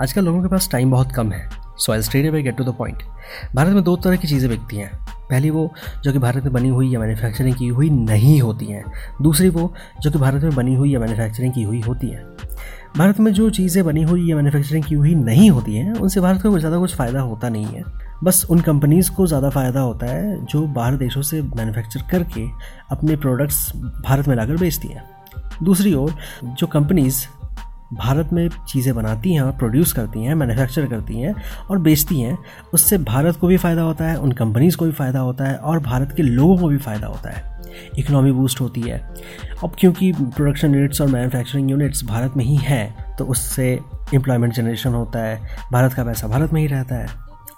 आजकल लोगों के पास टाइम बहुत कम है। So I straight get to the point Bharat में दो तरह की चीज़ें बिकती हैं। पहली वो, जो कि भारत में बनी हुई या मैन्युफैक्चरिंग की हुई नहीं होती हैं। दूसरी वो, जो कि भारत में बनी हुई या मैन्युफैक्चरिंग की हुई होती हैं। भारत में जो चीज़ें बनी हुई या मैन्युफैक्चरिंग की हुई नहीं होती हैं, उनसे भारत को ज़्यादा कुछ फ़ायदा होता नहीं है। बस उन कंपनीज़ को ज़्यादा फ़ायदा होता है, जो बाहर देशों से मैन्युफैक्चर करके अपने प्रोडक्ट्स भारत में लाकर बेचती हैं। दूसरी ओर, जो कंपनीज़ भारत में चीज़ें बनाती हैं और प्रोड्यूस करती हैं मैन्युफैक्चर करती हैं और बेचती हैं, उससे भारत को भी फ़ायदा होता है, उन कंपनीज़ को भी फ़ायदा होता है और भारत के लोगों को भी फ़ायदा होता है। इकोनॉमी बूस्ट होती है। अब क्योंकि प्रोडक्शन यूनिट्स और मैन्युफैक्चरिंग यूनिट्स भारत में ही हैं तो उससे एम्प्लॉयमेंट जनरेशन होता है, भारत का पैसा भारत में ही रहता है।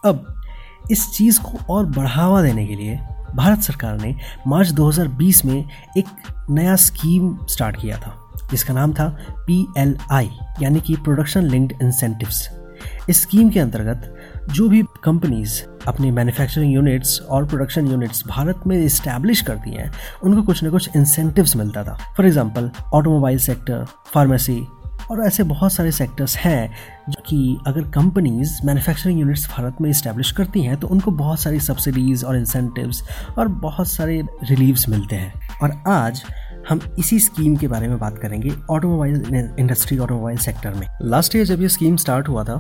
अब इस चीज़ को और बढ़ावा देने के लिए भारत सरकार ने मार्च 2020 में एक नया स्कीम स्टार्ट किया था। जिसका नाम था पी एल आई, यानी कि प्रोडक्शन लिंक्ड इंसेंटिव्स। इस स्कीम के अंतर्गत जो भी कंपनीज़ अपनी मैन्युफैक्चरिंग यूनिट्स और प्रोडक्शन यूनिट्स भारत में इस्टेब्लिश करती हैं, उनको कुछ ना कुछ इंसेंटिव्स मिलता था। For example, automobile sector, pharmacy और ऐसे बहुत सारे सेक्टर्स हैं जो कि अगर कंपनीज़ मैन्युफैक्चरिंग यूनिट्स भारत में इस्टेब्लिश करती हैं तो उनको बहुत सारी सब्सिडीज़ और इंसेंटिव्स और बहुत सारे रिलीव्स मिलते हैं। और आज हम इसी स्कीम के बारे में बात करेंगे ऑटोमोबाइल इंडस्ट्री ऑटोमोबाइल सेक्टर में। लास्ट ईयर जब ये स्कीम स्टार्ट हुआ था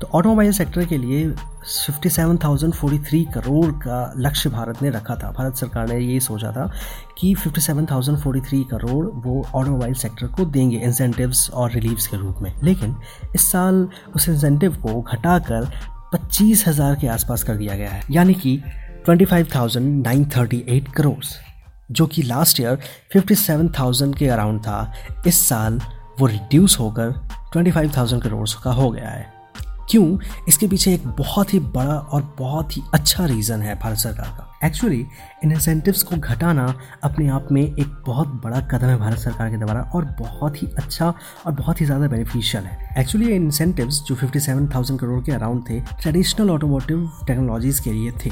तो ऑटोमोबाइल सेक्टर के लिए 57,043 करोड़ का लक्ष्य भारत ने रखा था। भारत सरकार ने ये सोचा था कि 57,043 करोड़ वो ऑटोमोबाइल सेक्टर को देंगे इंसेंटिव्स और रिलीव्स के रूप में। लेकिन इस साल उस इंसेंटिव को घटाकर पच्चीस हज़ार के आसपास कर दिया गया है। यानी कि 25,938 करोड़ जो कि लास्ट ईयर 57,000 के अराउंड था इस साल वो रिड्यूस होकर 25,000 करोड़ का हो गया है। क्यों? इसके पीछे एक बहुत ही बड़ा और बहुत ही अच्छा रीज़न है भारत सरकार का। एक्चुअली इन इंसेंटिव्स को घटाना अपने आप में एक बहुत बड़ा कदम है भारत सरकार के द्वारा और बहुत ही अच्छा और बहुत ही ज़्यादा बेनिफिशियल है। एक्चुअली ये इंसेंटिव्स जो 57,000 करोड़ के अराउंड थे ट्रेडिशनल ऑटोमोटिव टेक्नोलॉजीज़ के लिए थे।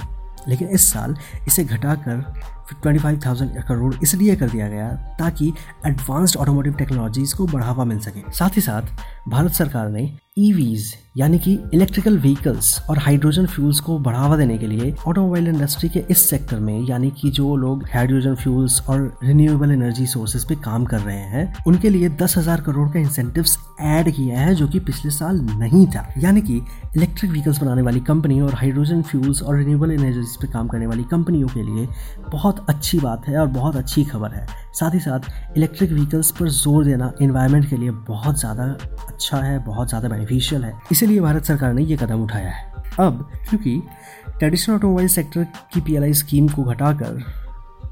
लेकिन इस साल इसे घटाकर ट्वेंटी फाइव थाउज़ेंड करोड़ इसलिए कर दिया गया ताकि एडवांस्ड ऑटोमोटिव टेक्नोलॉजीज़ को बढ़ावा मिल सके। साथ ही साथ, भारत सरकार ने ईवीज यानी कि इलेक्ट्रिकल व्हीकल्स और हाइड्रोजन फ्यूल्स को बढ़ावा देने के लिए ऑटोमोबाइल इंडस्ट्री के इस सेक्टर में, यानी कि जो लोग हाइड्रोजन फ्यूल्स और रिन्यूएबल एनर्जी सोर्सेज पे काम कर रहे हैं, उनके लिए दस हज़ार करोड़ का इंसेंटिव्स ऐड किया है जो कि पिछले साल नहीं था। यानी कि इलेक्ट्रिक व्हीकल्स बनाने वाली कंपनी और हाइड्रोजन फ्यूल्स और रिन्यूएबल एनर्जीज पे काम करने वाली कंपनियों के लिए बहुत अच्छी बात है और बहुत अच्छी खबर है। साथ ही साथ इलेक्ट्रिक व्हीकल्स पर ज़ोर देना इन्वायरमेंट के लिए बहुत ज़्यादा अच्छा है, बहुत ज़्यादा बेनिफिशियल है। इसीलिए भारत सरकार ने ये कदम उठाया है। अब, क्योंकि ट्रेडिशनल ऑटोमोबाइल सेक्टर की पीएलआई स्कीम को घटाकर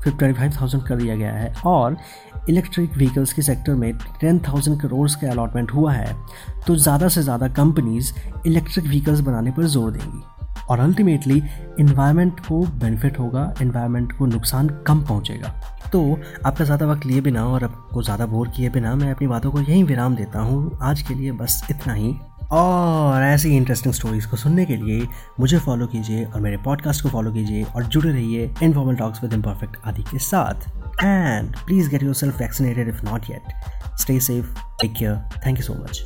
फिर ट्वेंटी फाइव थाउज़ेंड कर दिया गया है और इलेक्ट्रिक व्हीकल्स के सेक्टर में टेन थाउज़ेंड करोड़ का अलॉटमेंट हुआ है तो ज़्यादा से ज़्यादा कंपनीज़ इलेक्ट्रिक व्हीकल्स बनाने पर ज़ोर देंगी। और अल्टीमेटली इन्वायरमेंट को बेनिफिट होगा इन्वायरमेंट को नुकसान कम पहुंचेगा। तो आपका ज़्यादा वक्त लिए बिना और आपको ज़्यादा बोर किए बिना मैं अपनी बातों को यहीं विराम देता हूँ। आज के लिए बस इतना ही। और ऐसी इंटरेस्टिंग स्टोरीज को सुनने के लिए मुझे फॉलो कीजिए और मेरे पॉडकास्ट को फॉलो कीजिए और जुड़े रहिए इनफॉर्मल टॉक्स विद इम्परफेक्ट आदि के साथ। And please get yourself vaccinated if not yet stay safe take care thank you so much